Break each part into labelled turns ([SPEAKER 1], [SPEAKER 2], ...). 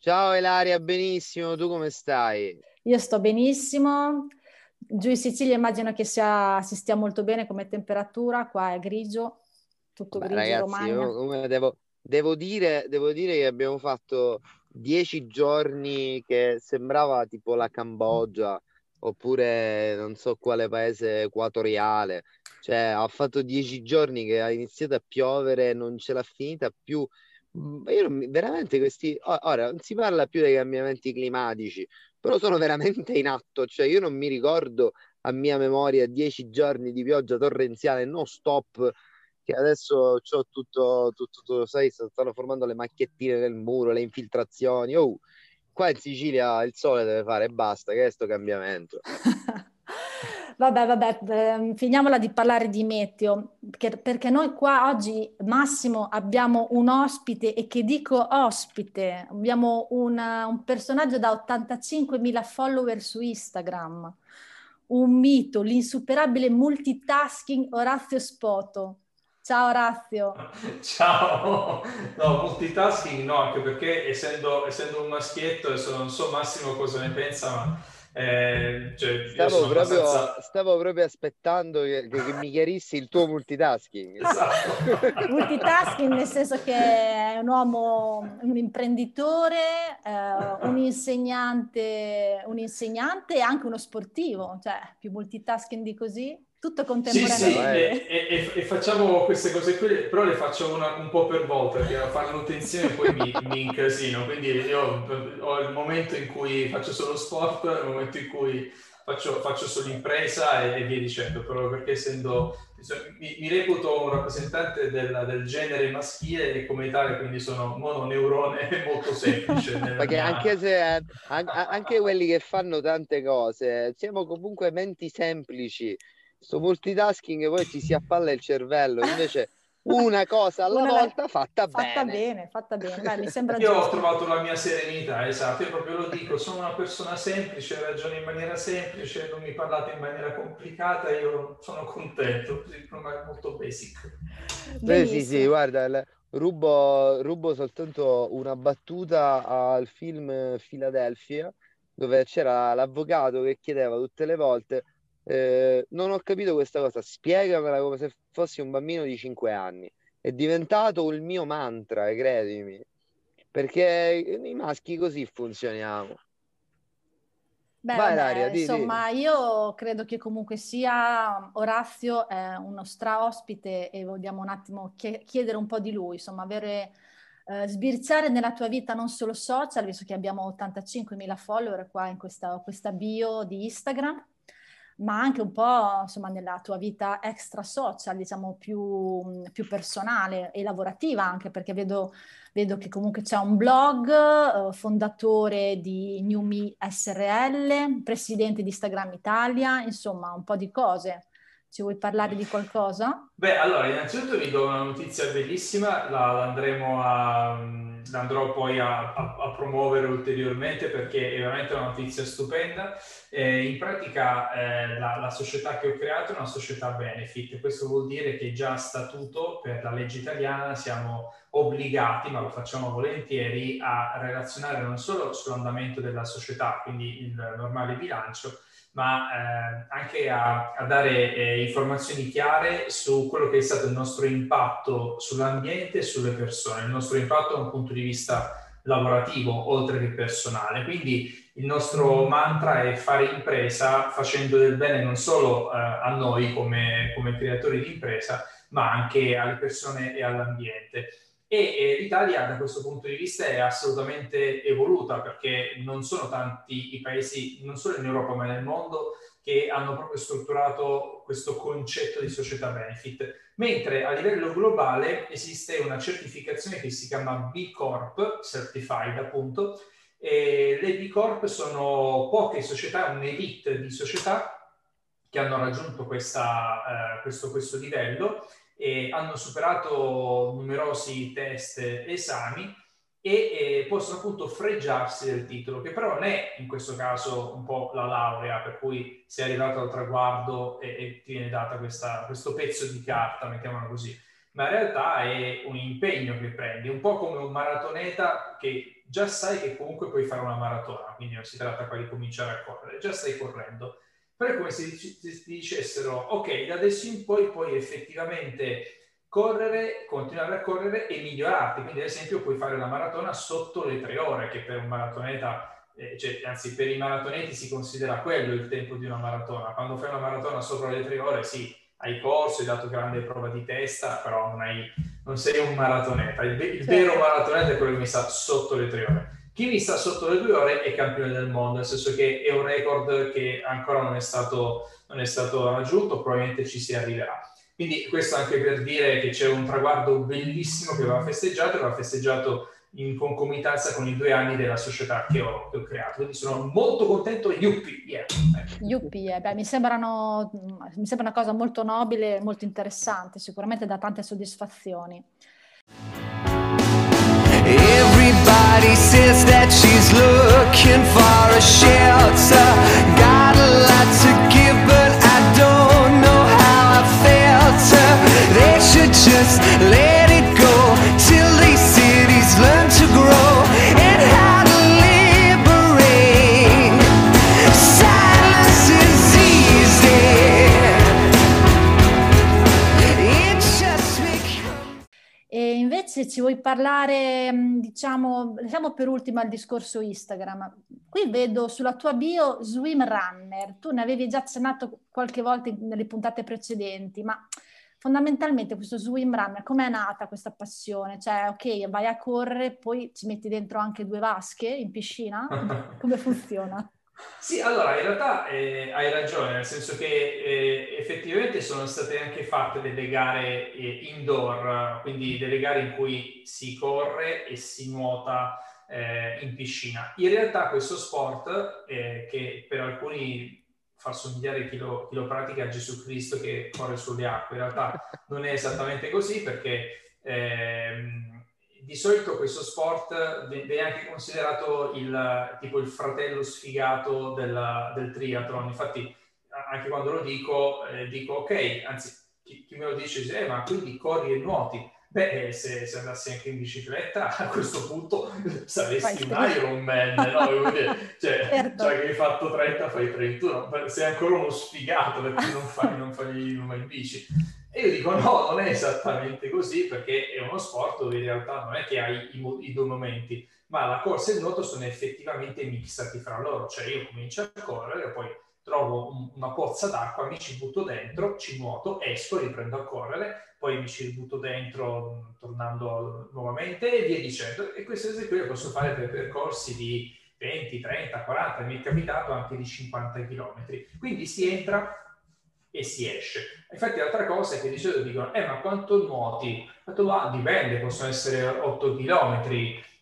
[SPEAKER 1] Ciao Elaria, benissimo, tu come stai?
[SPEAKER 2] Io sto benissimo. Giù in Sicilia immagino che sia, si stia molto bene come temperatura, qua è grigio, tutto
[SPEAKER 1] Beh,
[SPEAKER 2] grigio
[SPEAKER 1] ragazzi,
[SPEAKER 2] Romagna.
[SPEAKER 1] devo, devo dire, devo dire che abbiamo fatto dieci giorni che sembrava tipo la Cambogia oppure non so quale paese equatoriale. Cioè, ha fatto dieci giorni che ha iniziato a piovere, non ce l'ha finita più. Ma io veramente questi ora non si parla più dei cambiamenti climatici, però sono veramente in atto, cioè io non mi ricordo a mia memoria dieci giorni di pioggia torrenziale non stop che adesso c'ho tutto, tutto, tutto, sai, stanno formando le macchiettine nel muro, le infiltrazioni. Oh, qua in Sicilia il sole deve fare basta, che è sto cambiamento.
[SPEAKER 2] Vabbè, vabbè, ehm, finiamola di parlare di meteo, perché, noi qua oggi, Massimo, abbiamo un ospite, e che dico ospite, abbiamo un, un personaggio da 85.000 follower su Instagram, un mito, l'insuperabile multitasking Orazio Spoto. Ciao Orazio.
[SPEAKER 3] Ciao, no, multitasking no, anche perché essendo, essendo un maschietto, adesso non so Massimo cosa ne pensa, ma eh, cioè, io
[SPEAKER 1] Stavo
[SPEAKER 3] sono
[SPEAKER 1] proprio,
[SPEAKER 3] abbastanza...
[SPEAKER 1] stavo proprio aspettando che, che- che mi chiarissi il tuo multitasking.
[SPEAKER 3] Esatto.
[SPEAKER 2] Multitasking nel senso che è un uomo, un imprenditore, eh, un insegnante, un insegnante e anche uno sportivo, cioè più multitasking di così, tutto
[SPEAKER 3] Sì, sì,
[SPEAKER 2] contemporaneamente.
[SPEAKER 3] e, e- e facciamo queste cose qui, però le faccio una- un po' per volta, perché a farle tutte insieme poi mi, mi incasino, quindi io ho il momento in cui faccio solo sport, il momento in cui faccio, faccio solo impresa e, e via dicendo, proprio perché essendo, insomma, mi, mi reputo un rappresentante del, del genere maschile e come tale quindi sono mononeurone molto semplice.
[SPEAKER 1] Perché
[SPEAKER 3] mia-
[SPEAKER 1] anche se an- anche quelli che fanno tante cose, siamo comunque menti semplici. Sto multitasking poi ci si appalla il cervello, invece una cosa alla
[SPEAKER 2] Una-
[SPEAKER 1] volta fatta,
[SPEAKER 2] Fatta
[SPEAKER 1] bene.
[SPEAKER 2] bene, fatta bene, Dai, mi sembra
[SPEAKER 3] Io ho
[SPEAKER 2] giusto.
[SPEAKER 3] trovato la mia serenità, esatto, io proprio lo dico, sono una persona semplice, ragiono in maniera semplice, non mi parlate in maniera complicata, io sono contento, così è molto basic.
[SPEAKER 1] Sì, sì, sì, guarda, rubo, rubo soltanto una battuta al film Philadelphia, dove c'era l'avvocato che chiedeva tutte le volte, eh, non ho capito questa cosa, spiegamela come se fossi un bambino di 5 anni. È diventato il mio mantra, eh, credimi, perché i maschi così funzioniamo.
[SPEAKER 2] Beh,
[SPEAKER 1] Vai, Ilaria, di- di.
[SPEAKER 2] insomma, io credo che comunque sia Orazio è uno stra-ospite e vogliamo un attimo chie- chiedere un po' di lui, insomma, avere, eh, sbirciare nella tua vita non solo social, visto che abbiamo 85.000 follower qua in questa, questa bio di Instagram, ma anche un po', insomma, nella tua vita extra social, diciamo, più, più personale e lavorativa anche, perché vedo Vedo che comunque c'è un blog, eh, fondatore di New Me SRL, presidente di Instagram Italia, insomma un po' di cose. Ci vuoi parlare di qualcosa?
[SPEAKER 3] Beh, allora, innanzitutto vi do una notizia bellissima, la, la andremo a, andrò poi a, a- a promuovere ulteriormente perché è veramente una notizia stupenda. Eh, in pratica eh, la, la società che ho creato è una società benefit, questo vuol dire che già a statuto per la legge italiana siamo obbligati, ma lo facciamo volentieri, a relazionare non solo sull'andamento della società, quindi il normale bilancio, ma eh, anche a, a dare eh, informazioni chiare su quello che è stato il nostro impatto sull'ambiente e sulle persone, il nostro impatto da un punto di vista lavorativo oltre che personale. Quindi il nostro mantra è fare impresa facendo del bene non solo eh, a noi come, come creatori di impresa, ma anche alle persone e all'ambiente. E l'Italia da questo punto di vista è assolutamente evoluta perché non sono tanti i paesi, non solo in Europa ma nel mondo, che hanno proprio strutturato questo concetto di società benefit, mentre a livello globale esiste una certificazione che si chiama B Corp Certified appunto, E le B Corp sono poche società, un'elite di società che hanno raggiunto questa, eh, questo, questo livello e hanno superato numerosi test e esami e, e, possono appunto fregiarsi del titolo, che però non è in questo caso un po' la laurea, per cui sei arrivato al traguardo e, e ti viene data questa, questo pezzo di carta, mettiamola così, ma in realtà è un impegno che prendi, un po' come un maratoneta che già sai che comunque puoi fare una maratona, quindi non si tratta qua di cominciare a correre, già stai correndo però è come se ti dicessero, ok, da adesso in poi puoi effettivamente correre, continuare a correre e migliorarti. Quindi, ad esempio, puoi fare una maratona sotto le tre ore, che per un maratoneta, eh, cioè, anzi, per i maratoneti si considera quello il tempo di una maratona. Quando fai una maratona sopra le tre ore, sì, hai corso, hai dato grande prova di testa, però non, hai, non sei un maratoneta. Il, il vero maratoneta è quello che mi sta sotto le tre ore. Chi mi sta sotto le due ore è campione del mondo, nel senso che è un record che ancora non è stato, non è stato raggiunto, probabilmente ci si arriverà. Quindi questo anche per dire che c'è un traguardo bellissimo che va festeggiato, e va festeggiato in concomitanza con i due anni della società che ho, che ho creato. Quindi sono molto contento. Yuppie, yeah.
[SPEAKER 2] Yuppie, yeah. Beh, mi, sembrano, mi sembra una cosa molto nobile, molto interessante, sicuramente da tante soddisfazioni. Everybody says that she's looking for a shelter. Got a lot to give, but I don't know how I felt. They should just let it invece ci vuoi parlare, mh, diciamo, siamo per ultimo al discorso Instagram. Qui vedo sulla tua bio Swim Runner, tu ne avevi già accennato qualche volta nelle puntate precedenti, ma fondamentalmente questo Swim Runner, com'è nata questa passione? Cioè, ok, vai a correre, poi ci metti dentro anche due vasche in piscina? Come funziona?
[SPEAKER 3] Sì, allora in realtà eh, hai ragione, nel senso che eh, effettivamente sono state anche fatte delle gare eh, indoor, quindi delle gare in cui si corre e si nuota eh, in piscina. In realtà questo sport, eh, che per alcuni fa somigliare chi lo, chi lo pratica a Gesù Cristo che corre sulle acque, in realtà non è esattamente così perché ehm, di solito questo sport viene anche considerato il, tipo il fratello sfigato del, del triathlon. Infatti, anche quando lo dico, eh, dico ok, anzi, chi, chi, me lo dice dice, eh, ma quindi corri e nuoti. Beh, se, se, andassi anche in bicicletta, a questo punto saresti un Ironman, no? cioè, certo. cioè, che hai fatto 30, fai 31. Sei ancora uno sfigato perché non fai, non fai, non fai in bici. E io dico no, non è esattamente così perché è uno sport dove in realtà non è che hai i, i due momenti, ma la corsa e il nuoto sono effettivamente mixati fra loro. Cioè io comincio a correre, poi trovo un, una pozza d'acqua, mi ci butto dentro, ci nuoto, esco, riprendo a correre, poi mi ci butto dentro tornando nuovamente e via dicendo. E cose qui le posso fare per percorsi di 20, 30, 40, mi è capitato anche di 50 km. Quindi si entra e si esce. Infatti l'altra cosa è che di solito dicono, eh ma quanto nuoti? Fatto, ah, dipende, possono essere 8 km.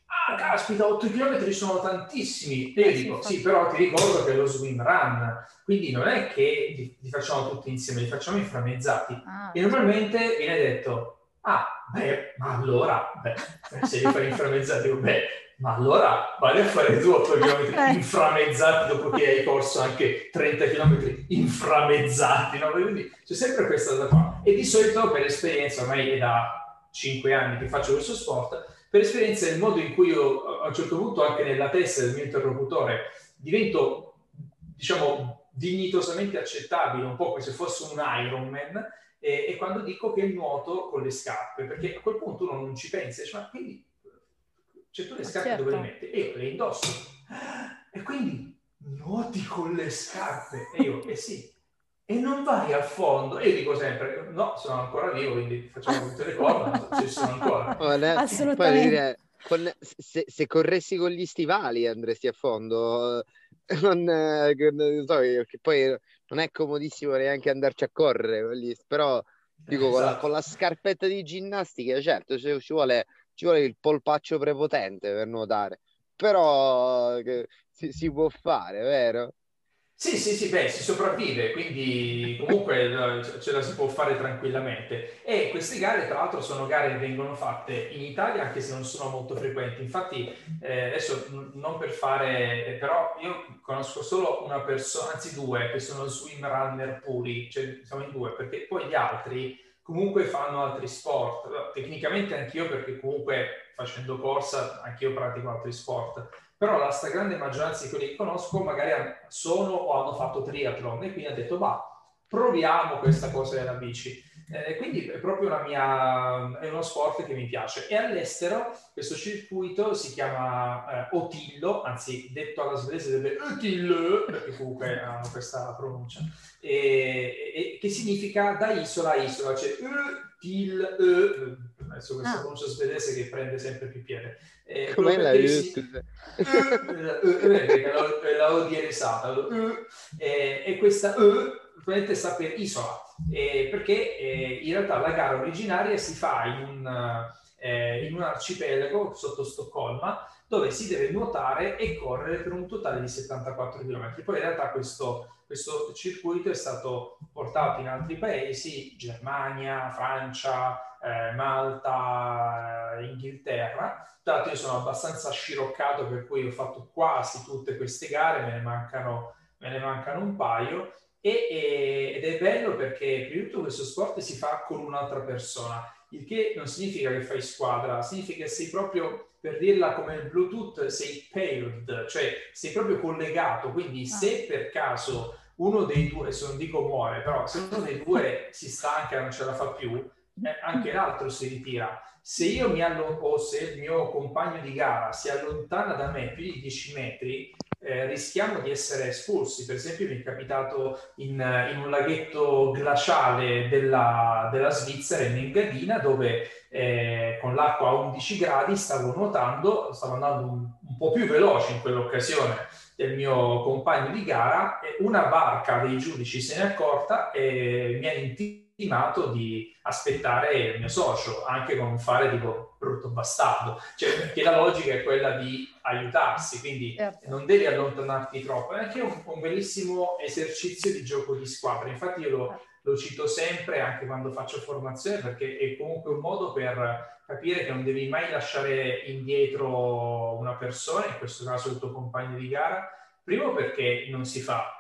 [SPEAKER 3] Ah, caspita, 8 km sono tantissimi. E io dico, sì, però ti ricordo che è lo swim run, quindi non è che li, li facciamo tutti insieme, li facciamo inframmezzati. Ah, e normalmente viene detto, ah, beh, ma allora, beh, se li fai inframmezzati, beh, ma allora vai a fare tu 8 km inframezzati dopo che hai corso anche 30 km inframezzati, no? Quindi c'è sempre questa cosa qua. E di solito per esperienza, ormai è da 5 anni che faccio questo sport, per esperienza è il modo in cui io a un certo punto anche nella testa del mio interlocutore divento, diciamo, dignitosamente accettabile, un po' come se fosse un Ironman, e, e quando dico che nuoto con le scarpe, perché a quel punto uno non ci pensa, ma quindi cioè tu le scarpe certo. dove le metti? E io le indosso. E quindi nuoti con le scarpe. E io, eh sì. E non vai al fondo. E io dico sempre, no, sono ancora vivo, quindi facciamo tutte le cose, ci sono ancora.
[SPEAKER 2] Assolutamente.
[SPEAKER 1] Dire, con, se, se, corressi con gli stivali andresti a fondo. Non, non so, che poi non è comodissimo neanche andarci a correre, però dico, esatto. con, la, esatto. con la scarpetta di ginnastica, certo, ci vuole ci vuole il polpaccio prepotente per nuotare. però si, si può fare, vero?
[SPEAKER 3] Sì, sì, sì, beh, si sopravvive, quindi comunque eh, ce la si può fare tranquillamente. E queste gare, tra l'altro, sono gare che vengono fatte in Italia, anche se non sono molto frequenti. Infatti, eh, adesso non per fare, eh, però io conosco solo una persona, anzi due, che sono swim runner puri, cioè siamo in due, perché poi gli altri comunque fanno altri sport. Tecnicamente anch'io, perché comunque facendo corsa, anch'io pratico altri sport però la stragrande maggioranza di quelli che conosco magari sono o hanno fatto triathlon e quindi ha detto, bah, proviamo questa cosa della bici. Eh, quindi è proprio una mia, è uno sport che mi piace. E all'estero questo circuito si chiama eh, Otillo, anzi detto alla svedese deve Otillo, perché comunque hanno questa pronuncia, e, e, che significa da isola a isola, cioè Otil, uh, adesso questa ah. pronuncia svedese che prende sempre più piede.
[SPEAKER 1] Eh, Come la si...
[SPEAKER 3] la O di risata. E questa E sta per isola, eh, perché eh, in realtà la gara originaria si fa in un, eh, in un arcipelago sotto Stoccolma dove si deve nuotare e correre per un totale di 74 km. Poi in realtà questo, questo circuito è stato portato in altri paesi, Germania, Francia, eh, Malta, eh, Inghilterra. Tra l'altro io sono abbastanza sciroccato per cui ho fatto quasi tutte queste gare, me ne mancano, me ne mancano un paio e, ed è bello perché prima di tutto questo sport si fa con un'altra persona, il che non significa che fai squadra, significa che sei proprio, per dirla come il Bluetooth, sei paired, cioè sei proprio collegato, quindi ah. se per caso uno dei due, se non dico muore, però se uno dei due si stanca e non ce la fa più, eh, anche l'altro si ritira. Se io mi allontano o se il mio compagno di gara si allontana da me più di 10 metri, eh, rischiamo di essere espulsi. Per esempio, mi è capitato in, in un laghetto glaciale della, della, Svizzera, in Engadina, dove eh, con l'acqua a 11 gradi stavo nuotando, stavo andando un, un po' più veloce in quell'occasione del mio compagno di gara, e una barca dei giudici se ne è accorta e mi ha intimato intimato di aspettare il mio socio, anche con un fare tipo brutto bastardo, cioè perché la logica è quella di aiutarsi, quindi certo. non devi allontanarti troppo, è anche un, un, bellissimo esercizio di gioco di squadra, infatti io lo, lo cito sempre anche quando faccio formazione perché è comunque un modo per capire che non devi mai lasciare indietro una persona, in questo caso il tuo compagno di gara, primo perché non si fa,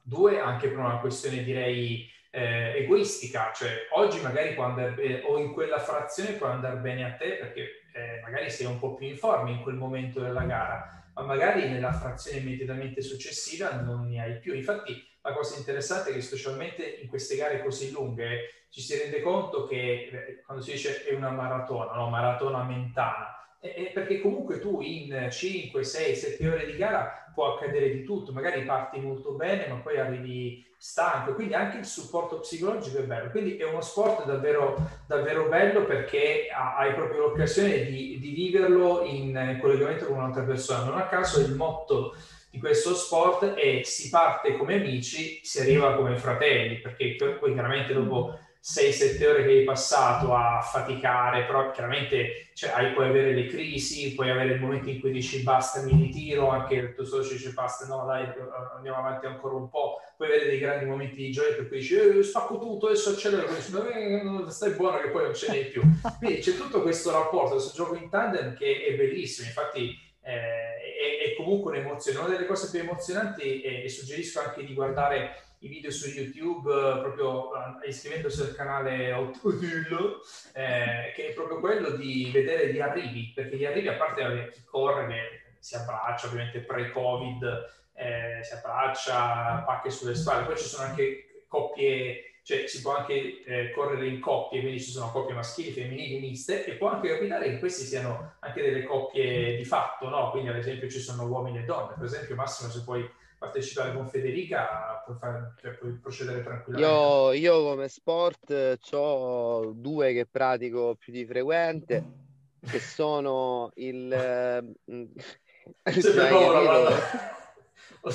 [SPEAKER 3] due anche per una questione direi eh, egoistica, cioè oggi magari può andare bene, o in quella frazione può andare bene a te perché eh, magari sei un po' più in forma in quel momento della gara, ma magari nella frazione immediatamente successiva non ne hai più. Infatti la cosa interessante è che specialmente in queste gare così lunghe ci si rende conto che eh, quando si dice è una maratona, no? maratona mentana, perché comunque tu in 5, 6, 7 ore di gara può accadere di tutto, magari parti molto bene ma poi arrivi stanco, quindi anche il supporto psicologico è bello. Quindi è uno sport davvero, davvero bello perché hai proprio l'occasione di, di viverlo in collegamento con un'altra persona. Non a caso il motto di questo sport è si parte come amici, si arriva come fratelli, perché poi chiaramente dopo 6-7 ore che hai passato a faticare, però chiaramente cioè, hai, puoi avere le crisi, puoi avere il momento in cui dici basta, mi ritiro, anche il tuo socio dice basta, no dai, andiamo avanti ancora un po', puoi avere dei grandi momenti di gioia per cui dici eh, spacco tutto, adesso accelero, dici eh, stai buono che poi non ce n'è più. Quindi c'è tutto questo rapporto, questo gioco in tandem che è bellissimo, infatti eh, è, è, comunque un'emozione. Una delle cose più emozionanti, e suggerisco anche di guardare i video su YouTube eh, proprio eh, iscrivendosi al canale Outullo, eh, che è proprio quello di vedere gli arrivi, perché gli arrivi, a parte chi corre, che si abbraccia, ovviamente pre-Covid, eh, si abbraccia, pacche sulle spalle, poi ci sono anche coppie cioè si può anche eh, correre in coppie, quindi ci sono coppie maschili, femminili, miste, e può anche capitare che questi siano anche delle coppie di fatto, no? Quindi ad esempio ci sono uomini e donne, per esempio Massimo se puoi partecipare con Federica puoi, fare, cioè, puoi procedere tranquillamente.
[SPEAKER 1] Io, io come sport ho due che pratico più di frequente, che sono il... Eh,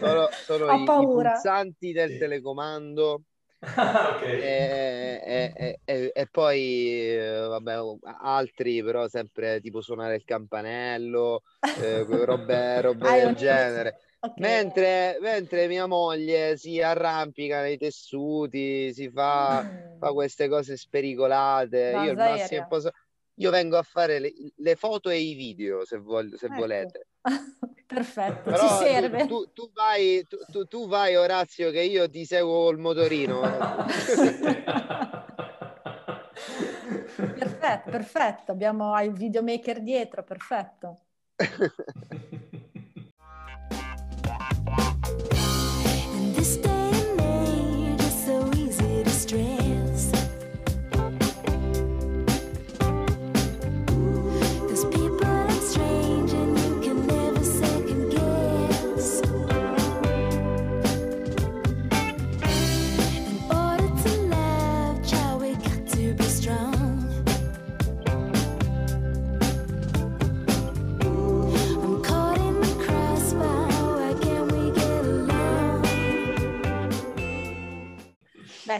[SPEAKER 1] sono, sono i, i, pulsanti del telecomando okay. e, e, e, e, poi eh, vabbè, altri però sempre tipo suonare il campanello, eh, robe, robe del genere. Okay. Mentre, mentre, mia moglie si arrampica nei tessuti, si fa, mm. fa queste cose spericolate. Io, massimo posso... Io vengo a fare le, le, foto e i video se, voglio, se ecco. volete.
[SPEAKER 2] Perfetto, Però ci serve.
[SPEAKER 1] Tu, tu, vai, tu, tu, vai, Orazio, che io ti seguo col motorino.
[SPEAKER 2] perfetto, perfetto. Abbiamo il videomaker dietro, perfetto. Beh,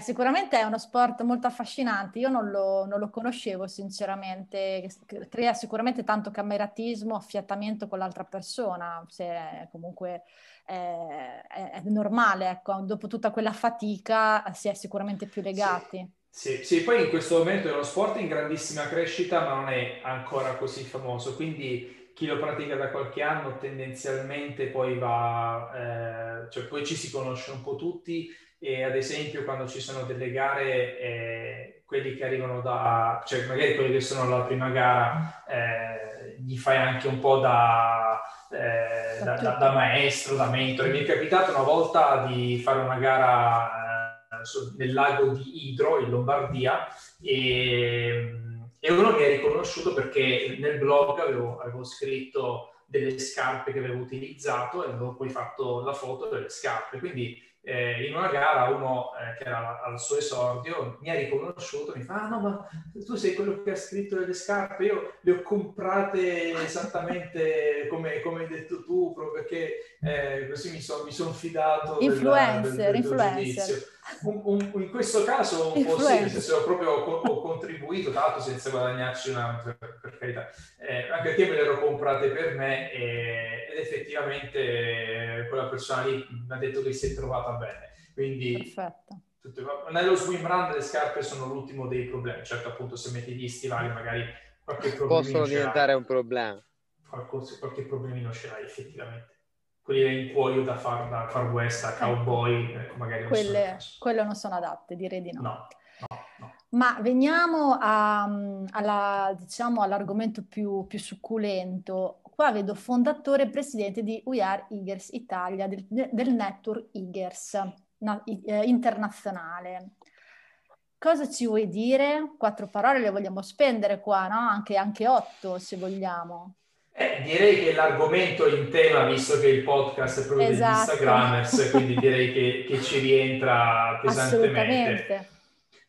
[SPEAKER 2] sicuramente è uno sport molto affascinante, io non lo, non lo conoscevo sinceramente, crea sicuramente tanto cameratismo, affiatamento con l'altra persona, se comunque è, è, è normale, ecco, dopo tutta quella fatica si è sicuramente più legati.
[SPEAKER 3] Sì. Sì, sì, poi in questo momento è uno sport in grandissima crescita, ma non è ancora così famoso, quindi chi lo pratica da qualche anno tendenzialmente poi va, eh, cioè poi ci si conosce un po' tutti e ad esempio quando ci sono delle gare eh, quelli che arrivano da cioè magari quelli che sono alla prima gara eh, gli fai anche un po' da, eh, da, da, da, maestro, da mentore. Mi è capitato una volta di fare una gara eh, nel lago di Idro in Lombardia e, e, uno mi ha riconosciuto perché nel blog avevo, avevo scritto delle scarpe che avevo utilizzato e avevo poi fatto la foto delle scarpe. Quindi eh, in una gara uno eh, che era al suo esordio mi ha riconosciuto, mi fa, ah no, ma tu sei quello che ha scritto le scarpe, io le ho comprate esattamente come, come hai detto tu, proprio perché eh, così mi sono son fidato.
[SPEAKER 2] Influencer, del, del, del influencer.
[SPEAKER 3] Un, un, in questo caso un po' sì, nel senso ho proprio ho, ho contribuito, tra l'altro senza guadagnarci una, per, per carità, eh, anche perché me le ero comprate per me e, ed effettivamente eh, quella persona lì mi ha detto che si è trovata bene. Quindi
[SPEAKER 2] Perfetto.
[SPEAKER 3] Tutto, nello swim run le scarpe sono l'ultimo dei problemi, certo appunto se metti gli stivali magari qualche
[SPEAKER 1] problema possono diventare un problema.
[SPEAKER 3] Qualche, qualche problemino ce l'hai effettivamente quelli in cuoio da far, da far west a cowboy, ecco, magari non
[SPEAKER 2] Quelle, Quelle non sono adatte, direi di
[SPEAKER 3] no. no, no, no.
[SPEAKER 2] Ma veniamo a, alla, diciamo, all'argomento più, più, succulento. Qua vedo fondatore e presidente di We Are Eagers Italia, del, del network Eagers na, eh, internazionale. Cosa ci vuoi dire? Quattro parole le vogliamo spendere qua, no? Anche, anche otto, se vogliamo.
[SPEAKER 3] Eh, direi che l'argomento in tema, visto che il podcast è proprio esatto. degli Instagrammers, quindi direi che, che, ci rientra pesantemente.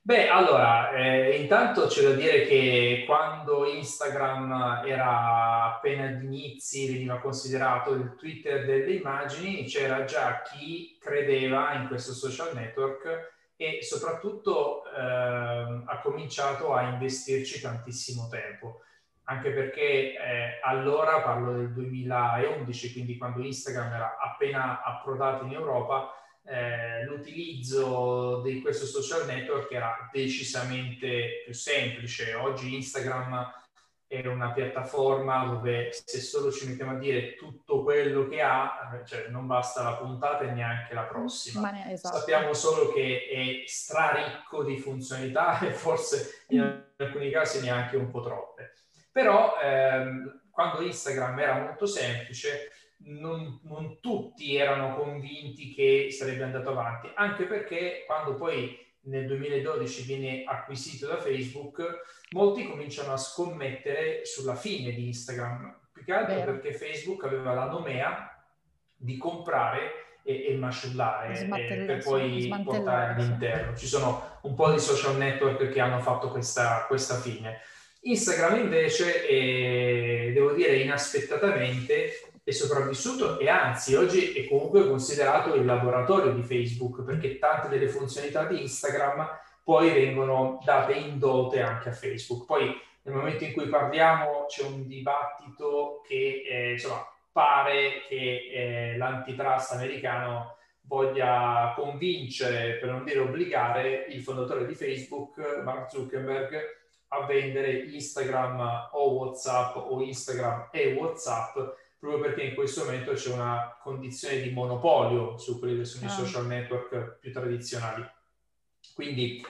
[SPEAKER 3] Beh, allora, eh, intanto c'è da dire che quando Instagram era appena agli inizi, veniva considerato il Twitter delle immagini, c'era già chi credeva in questo social network e soprattutto eh, ha cominciato a investirci tantissimo tempo. Anche perché eh, allora, parlo del 2011, quindi quando Instagram era appena approdato in Europa, eh, l'utilizzo di questo social network era decisamente più semplice. Oggi Instagram è una piattaforma dove se solo ci mettiamo a dire tutto quello che ha, cioè non basta la puntata e neanche la prossima.
[SPEAKER 2] Ne, esatto.
[SPEAKER 3] Sappiamo solo che è straricco di funzionalità e forse in alcuni casi neanche un po' troppe. Però ehm, quando Instagram era molto semplice, non, non, tutti erano convinti che sarebbe andato avanti, anche perché quando poi nel 2012 viene acquisito da Facebook, molti cominciano a scommettere sulla fine di Instagram, più che altro Vero. perché Facebook aveva la nomea di comprare e, e mascellare e per poi portare all'interno. Ci sono un po' di social network che hanno fatto questa, questa fine. Instagram invece, eh, devo dire inaspettatamente, è sopravvissuto e anzi oggi è comunque considerato il laboratorio di Facebook perché tante delle funzionalità di Instagram poi vengono date in dote anche a Facebook. Poi nel momento in cui parliamo c'è un dibattito che eh, insomma pare che eh, l'antitrust americano voglia convincere, per non dire obbligare, il fondatore di Facebook, Mark Zuckerberg, a vendere Instagram o WhatsApp o Instagram e WhatsApp proprio perché in questo momento c'è una condizione di monopolio su quelli che sono ah. i social network più tradizionali. Quindi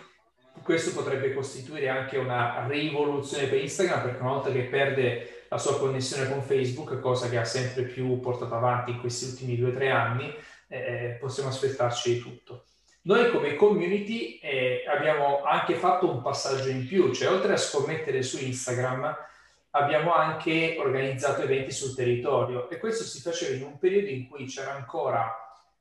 [SPEAKER 3] questo potrebbe costituire anche una rivoluzione per Instagram perché una volta che perde la sua connessione con Facebook, cosa che ha sempre più portato avanti in questi ultimi due o tre anni, eh, possiamo aspettarci di tutto. Noi come community eh, abbiamo anche fatto un passaggio in più, cioè oltre a scommettere su Instagram, abbiamo anche organizzato eventi sul territorio e questo si faceva in un periodo in cui c'era ancora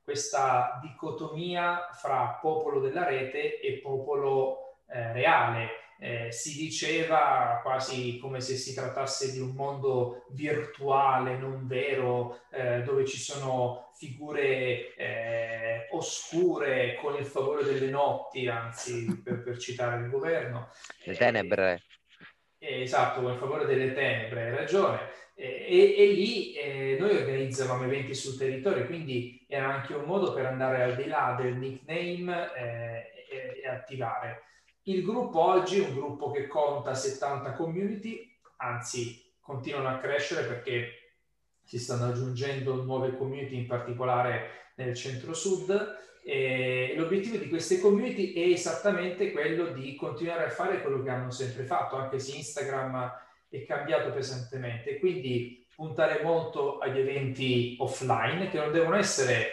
[SPEAKER 3] questa dicotomia fra popolo della rete e popolo eh, reale. Eh, si diceva quasi come se si trattasse di un mondo virtuale, non vero, eh, dove ci sono figure eh, oscure con il favore delle notti, anzi per, per citare il governo.
[SPEAKER 1] Le tenebre.
[SPEAKER 3] Eh, esatto, con il favore delle tenebre, hai ragione. Eh, e, e, lì eh, noi organizzavamo eventi sul territorio, quindi era anche un modo per andare al di là del nickname eh, e, e, attivare. Il gruppo oggi è un gruppo che conta 70 community, anzi continuano a crescere perché si stanno aggiungendo nuove community, in particolare nel centro-sud e l'obiettivo di queste community è esattamente quello di continuare a fare quello che hanno sempre fatto, anche se Instagram è cambiato pesantemente. Quindi puntare molto agli eventi offline, che non devono essere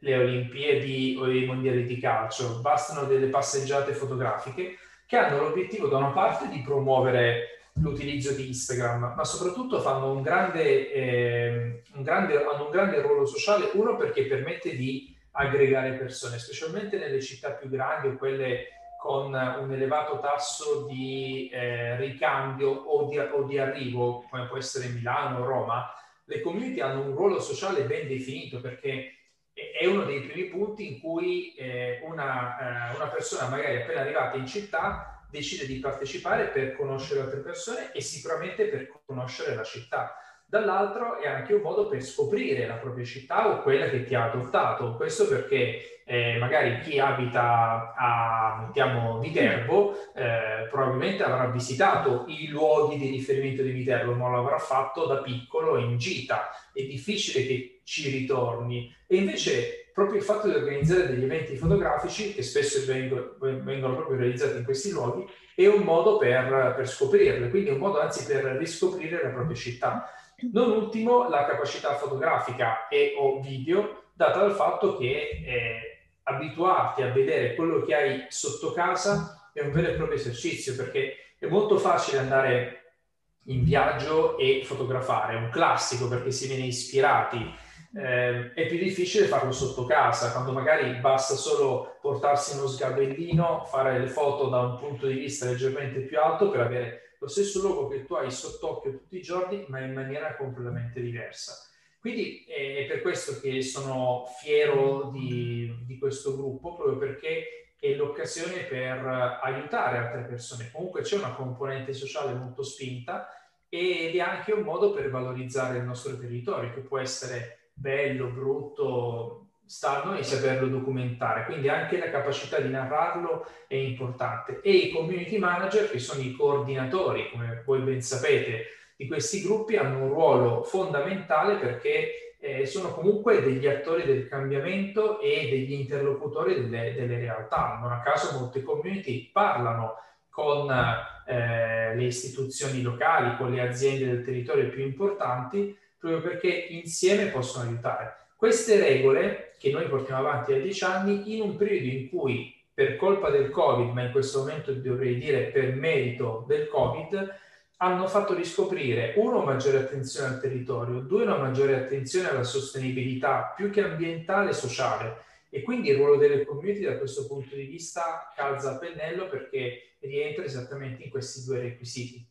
[SPEAKER 3] le Olimpiadi o i mondiali di calcio, bastano delle passeggiate fotografiche che hanno l'obiettivo da una parte di promuovere l'utilizzo di Instagram, ma soprattutto fanno un grande, eh, un grande, hanno un grande ruolo sociale, uno perché permette di aggregare persone, specialmente nelle città più grandi o quelle con un elevato tasso di eh, ricambio o di, o di, arrivo, come può essere Milano o Roma, le community hanno un ruolo sociale ben definito perché è uno dei primi punti in cui eh, una, eh, una persona magari appena arrivata in città decide di partecipare per conoscere altre persone e sicuramente per conoscere la città dall'altro è anche un modo per scoprire la propria città o quella che ti ha adottato. Questo perché eh, magari chi abita a mettiamo, Viterbo eh, probabilmente avrà visitato i luoghi di riferimento di Viterbo, ma lo avrà fatto da piccolo in gita. È difficile che ci ritorni. E invece proprio il fatto di organizzare degli eventi fotografici, che spesso vengono, vengono proprio realizzati in questi luoghi, è un modo per, per scoprirle, quindi è un modo anzi per riscoprire la propria città. Non ultimo la capacità fotografica e o video data dal fatto che eh, abituarti a vedere quello che hai sotto casa è un vero e proprio esercizio perché è molto facile andare in viaggio e fotografare, è un classico perché si viene ispirati. Eh, è più difficile farlo sotto casa, quando magari basta solo portarsi uno sgabellino, fare le foto da un punto di vista leggermente più alto per avere lo stesso logo che tu hai sott'occhio tutti i giorni, ma in maniera completamente diversa. Quindi è per questo che sono fiero di, di questo gruppo, proprio perché è l'occasione per aiutare altre persone. Comunque c'è una componente sociale molto spinta ed è anche un modo per valorizzare il nostro territorio, che può essere bello, brutto, sta a noi saperlo documentare, quindi anche la capacità di narrarlo è importante. E i community manager, che sono i coordinatori, come voi ben sapete, di questi gruppi, hanno un ruolo fondamentale perché eh, sono comunque degli attori del cambiamento e degli interlocutori delle, delle realtà. Non a caso molte community parlano con eh, le istituzioni locali, con le aziende del territorio più importanti, proprio perché insieme possono aiutare. Queste regole che noi portiamo avanti da dieci anni in un periodo in cui per colpa del Covid, ma in questo momento dovrei dire per merito del Covid, hanno fatto riscoprire uno maggiore attenzione al territorio, due una maggiore attenzione alla sostenibilità più che ambientale e sociale e quindi il ruolo delle community da questo punto di vista calza a pennello perché rientra esattamente in questi due requisiti.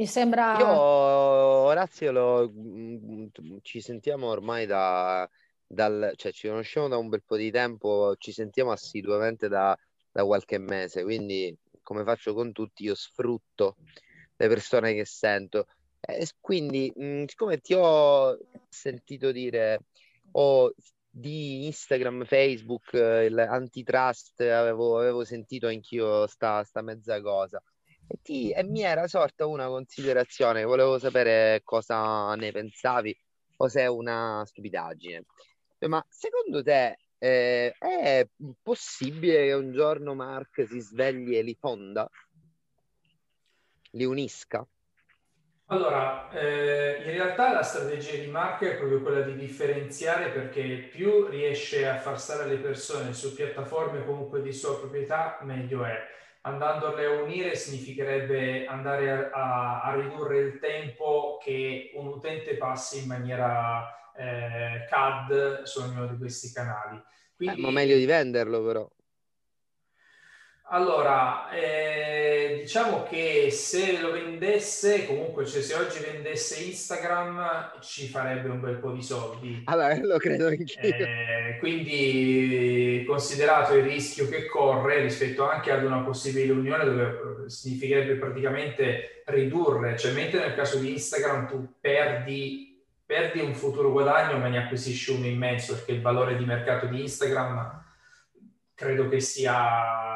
[SPEAKER 2] Mi sembra...
[SPEAKER 1] Io, Orazio, lo, mm, ci sentiamo ormai da, dal, cioè ci conosciamo da un bel po' di tempo, ci sentiamo assiduamente da, da qualche mese, quindi come faccio con tutti, io sfrutto le persone che sento. E quindi, mh, mm, siccome ti ho sentito dire, oh, di Instagram, Facebook, l'antitrust, avevo, avevo sentito anch'io sta, sta mezza cosa. E, ti, e mi era sorta una considerazione, volevo sapere cosa ne pensavi o se è una stupidaggine. Ma secondo te eh, è possibile che un giorno Mark si svegli e li fonda? Li unisca?
[SPEAKER 3] Allora, eh, in realtà la strategia di Mark è proprio quella di differenziare perché più riesce a far stare le persone su piattaforme comunque di sua proprietà, meglio è. Andandole a unire significherebbe andare a, a ridurre il tempo che un utente passi in maniera eh, CAD su ognuno di questi canali.
[SPEAKER 1] Quindi, eh, ma meglio di venderlo però.
[SPEAKER 3] Allora, eh, diciamo che se lo vendesse, comunque, cioè, se oggi vendesse Instagram ci farebbe un bel po' di soldi.
[SPEAKER 1] Allora, lo credo anch'io.
[SPEAKER 3] Eh, quindi, considerato il rischio che corre rispetto anche ad una possibile unione, dove significherebbe praticamente ridurre, cioè mentre nel caso di Instagram tu perdi, perdi un futuro guadagno, ma ne acquisisci uno immenso, perché il valore di mercato di Instagram credo che sia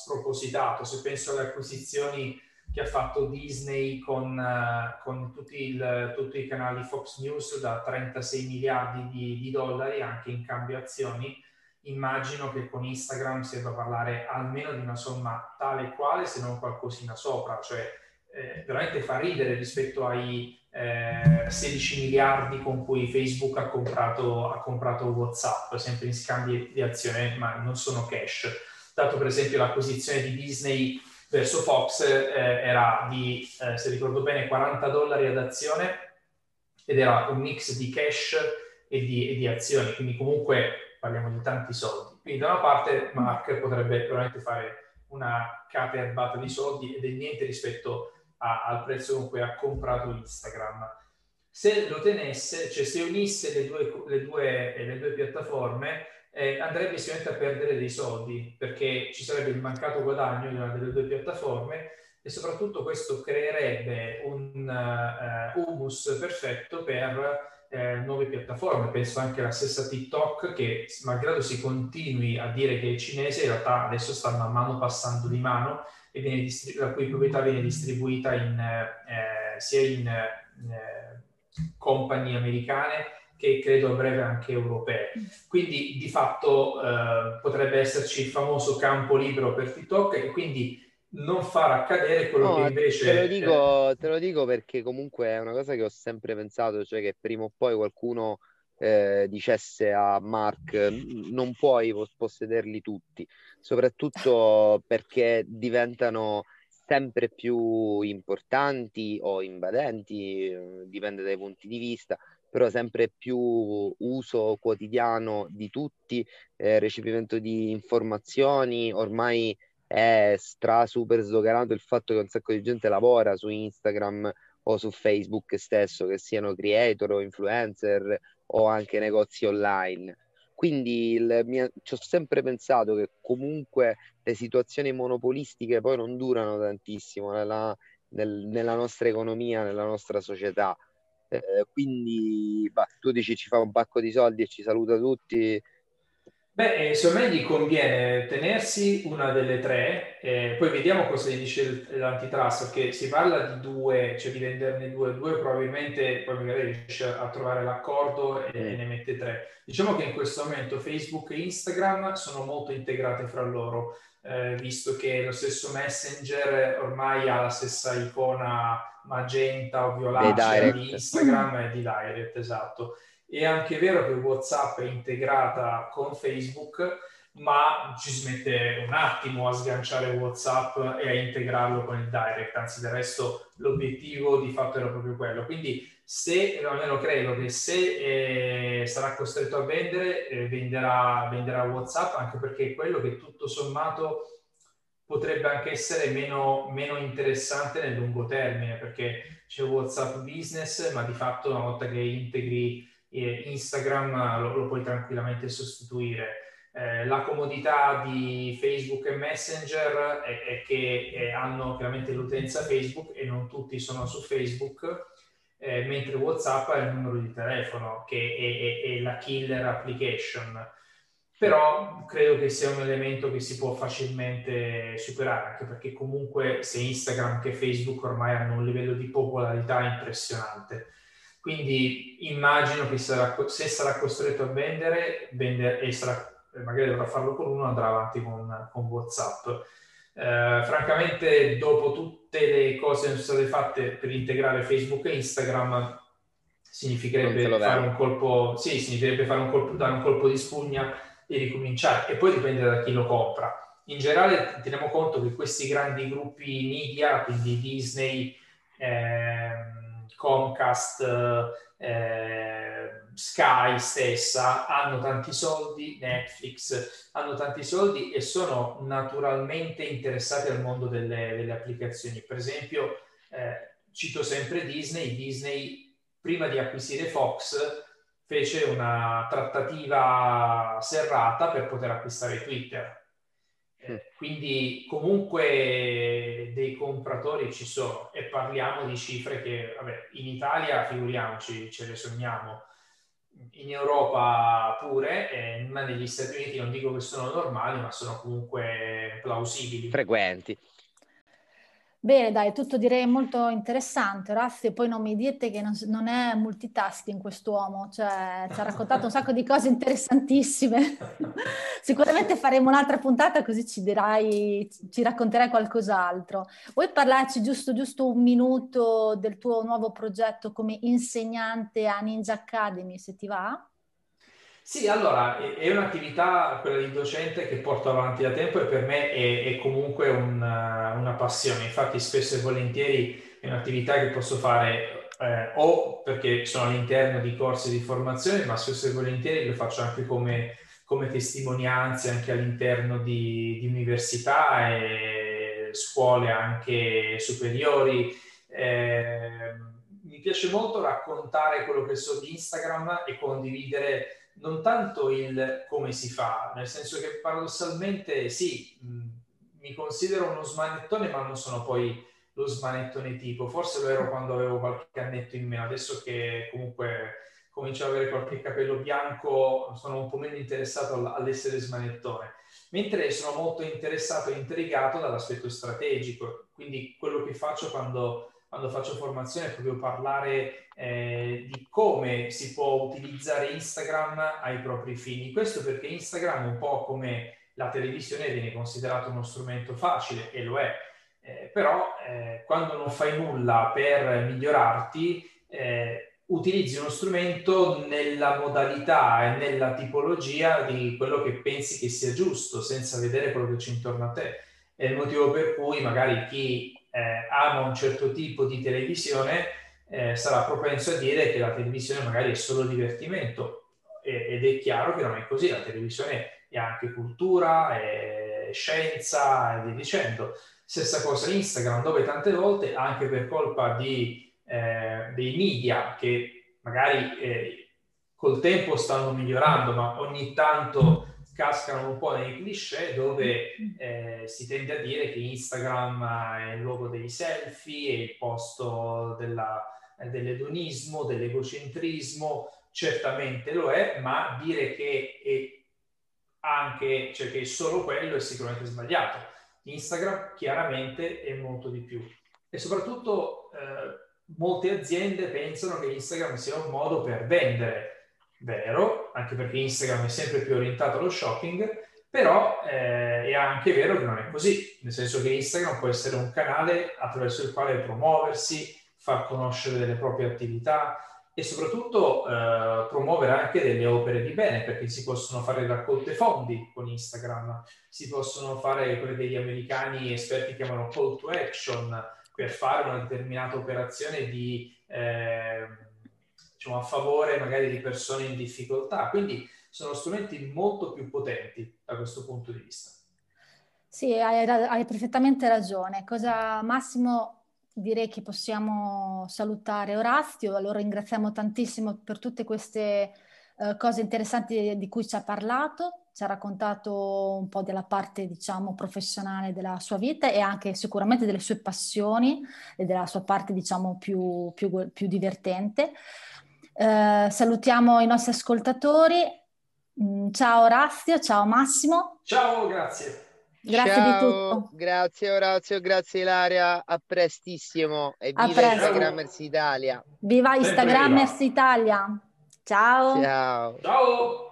[SPEAKER 3] spropositato. Se penso alle acquisizioni che ha fatto Disney con, uh, con tutti, il, tutti, i canali Fox News da 36 miliardi di, di, dollari anche in cambio azioni, immagino che con Instagram si debba parlare almeno di una somma tale e quale, se non qualcosina sopra, cioè eh, veramente fa ridere rispetto ai eh, 16 miliardi con cui Facebook ha comprato, ha comprato WhatsApp, sempre in scambi di azione, ma non sono cash dato per esempio l'acquisizione di Disney verso Fox eh, era di, eh, se ricordo bene, 40 dollari ad azione ed era un mix di cash e di, e di azioni, quindi comunque parliamo di tanti soldi. Quindi da una parte Mark potrebbe veramente fare una cata erbata di soldi ed è niente rispetto a, al prezzo con cui ha comprato Instagram. Se lo tenesse, cioè se unisse le due, le due, le due piattaforme, eh, andrebbe sicuramente a perdere dei soldi perché ci sarebbe il mancato guadagno di una delle due piattaforme e soprattutto questo creerebbe un uh, humus perfetto per eh, nuove piattaforme. Penso anche alla stessa TikTok che, malgrado si continui a dire che è cinese, in realtà adesso sta man mano passando di mano e viene distri- la cui proprietà viene distribuita in, eh, sia in compagnie americane che credo a breve anche europee. Mm. Quindi di fatto eh, potrebbe esserci il famoso campo libero per TikTok e quindi non far accadere quello no, che invece...
[SPEAKER 1] Te lo, dico, te lo dico perché comunque è una cosa che ho sempre pensato, cioè che prima o poi qualcuno eh, dicesse a Mark non puoi possederli tutti, soprattutto perché diventano sempre più importanti o invadenti, eh, dipende dai punti di vista, però sempre più uso quotidiano di tutti, eh, recepimento di informazioni, ormai è stra super sdoganato il fatto che un sacco di gente lavora su Instagram o su Facebook stesso, che siano creator o influencer o anche negozi online. Quindi mio, ci ho sempre pensato che comunque le situazioni monopolistiche poi non durano tantissimo nella, nel, nella nostra economia, nella nostra società. Eh, quindi bah, tu dici ci fa un pacco di soldi e ci saluta tutti.
[SPEAKER 3] Beh, eh, secondo me gli conviene tenersi una delle tre, eh, poi vediamo cosa gli dice l'antitrust, perché si parla di due, cioè di venderne due, due probabilmente poi magari riesce a trovare l'accordo e, e ne mette tre. Diciamo che in questo momento Facebook e Instagram sono molto integrate fra loro, eh, visto che lo stesso Messenger ormai ha la stessa icona magenta o violacea di Instagram e di Direct, esatto. È anche vero che WhatsApp è integrata con Facebook, ma ci si mette un attimo a sganciare WhatsApp e a integrarlo con il Direct, anzi del resto l'obiettivo di fatto era proprio quello. Quindi se, almeno credo che se eh, sarà costretto a vendere, eh, venderà, venderà WhatsApp, anche perché è quello che tutto sommato potrebbe anche essere meno, meno interessante nel lungo termine perché c'è WhatsApp Business, ma di fatto una volta che integri eh, Instagram lo, lo, puoi tranquillamente sostituire. Eh, la comodità di Facebook e Messenger è, è che eh, hanno chiaramente l'utenza Facebook e non tutti sono su Facebook, eh, mentre WhatsApp è il numero di telefono che è, è, è la killer application però credo che sia un elemento che si può facilmente superare, anche perché comunque sia Instagram che Facebook ormai hanno un livello di popolarità impressionante. Quindi immagino che sarà, se sarà costretto a vendere, vendere e sarà, magari dovrà farlo con uno, andrà avanti con, con WhatsApp. Eh, francamente, dopo tutte le cose che sono state fatte per integrare Facebook e Instagram, significherebbe fare un colpo, sì, significherebbe fare un colpo, dare un colpo di spugna e ricominciare. E poi dipende da chi lo compra. In generale teniamo conto che questi grandi gruppi media, quindi Disney, ehm, Comcast, eh, Sky stessa, hanno tanti soldi, Netflix hanno tanti soldi e sono naturalmente interessati al mondo delle, delle applicazioni. Per esempio, eh, cito sempre Disney, Disney prima di acquisire Fox fece una trattativa serrata per poter acquistare Twitter. Eh, quindi comunque dei compratori ci sono e parliamo di cifre che vabbè, in Italia figuriamoci ce le sogniamo, in Europa pure, e negli Stati Uniti non dico che sono normali, ma sono comunque plausibili.
[SPEAKER 1] Frequenti.
[SPEAKER 2] Bene, dai, tutto direi molto interessante, Orazio. Poi non mi dite che non, non è multitasking quest'uomo, cioè ci ha raccontato un sacco di cose interessantissime. Sicuramente faremo un'altra puntata così ci dirai, ci racconterai qualcos'altro. Vuoi parlarci giusto, giusto un minuto del tuo nuovo progetto come insegnante a Ninja Academy, se ti va?
[SPEAKER 3] Sì, allora è un'attività, quella di docente, che porto avanti da tempo e per me è, è comunque una, una, passione. Infatti, spesso e volentieri è un'attività che posso fare eh, o perché sono all'interno di corsi di formazione, ma spesso e volentieri lo faccio anche come, come testimonianze anche all'interno di, di, università e scuole anche superiori. Eh, mi piace molto raccontare quello che so di Instagram e condividere non tanto il come si fa, nel senso che paradossalmente sì, mh, mi considero uno smanettone, ma non sono poi lo smanettone tipo. Forse lo ero quando avevo qualche annetto in meno, adesso che comunque comincio ad avere qualche capello bianco, sono un po' meno interessato all'essere smanettone. Mentre sono molto interessato e intrigato dall'aspetto strategico, quindi quello che faccio quando quando faccio formazione è proprio parlare eh, di come si può utilizzare Instagram ai propri fini. Questo perché Instagram, un po' come la televisione, viene considerato uno strumento facile e lo è. Eh, però eh, quando non fai nulla per migliorarti, eh, utilizzi uno strumento nella modalità e nella tipologia di quello che pensi che sia giusto, senza vedere quello che c'è intorno a te. È il motivo per cui magari chi eh, ama un certo tipo di televisione eh, sarà propenso a dire che la televisione magari è solo divertimento e, ed è chiaro che non è così, la televisione è anche cultura, è scienza e via dicendo. Stessa cosa Instagram, dove tante volte, anche per colpa di, eh, dei media che magari eh, col tempo stanno migliorando, ma ogni tanto cascano un po' nei cliché dove eh, si tende a dire che Instagram è il luogo dei selfie, è il posto della, dell'edonismo, dell'egocentrismo, certamente lo è, ma dire che è anche, cioè che è solo quello è sicuramente sbagliato. Instagram chiaramente è molto di più. E soprattutto eh, molte aziende pensano che Instagram sia un modo per vendere vero, anche perché Instagram è sempre più orientato allo shopping, però eh, è anche vero che non è così, nel senso che Instagram può essere un canale attraverso il quale promuoversi, far conoscere delle proprie attività e soprattutto eh, promuovere anche delle opere di bene, perché si possono fare raccolte fondi con Instagram, si possono fare quelle che gli americani esperti chiamano call to action per fare una determinata operazione di... Eh, diciamo, a favore magari di persone in difficoltà. Quindi sono strumenti molto più potenti da questo punto di vista.
[SPEAKER 2] Sì, hai, hai perfettamente ragione. Cosa Massimo direi che possiamo salutare Orazio, lo ringraziamo tantissimo per tutte queste uh, cose interessanti di cui ci ha parlato, ci ha raccontato un po' della parte, diciamo, professionale della sua vita e anche sicuramente delle sue passioni e della sua parte, diciamo, più, più, più divertente. Uh, salutiamo i nostri ascoltatori. Mm, ciao Orazio, ciao Massimo.
[SPEAKER 3] Ciao, grazie.
[SPEAKER 2] Grazie
[SPEAKER 1] Ciao,
[SPEAKER 2] di tutto.
[SPEAKER 1] Grazie Orazio, grazie Ilaria, a prestissimo e
[SPEAKER 2] A
[SPEAKER 1] viva
[SPEAKER 2] presto.
[SPEAKER 1] Instagrammers Italia.
[SPEAKER 2] Viva Instagrammers. Italia. Ciao.
[SPEAKER 1] Ciao.
[SPEAKER 3] Ciao!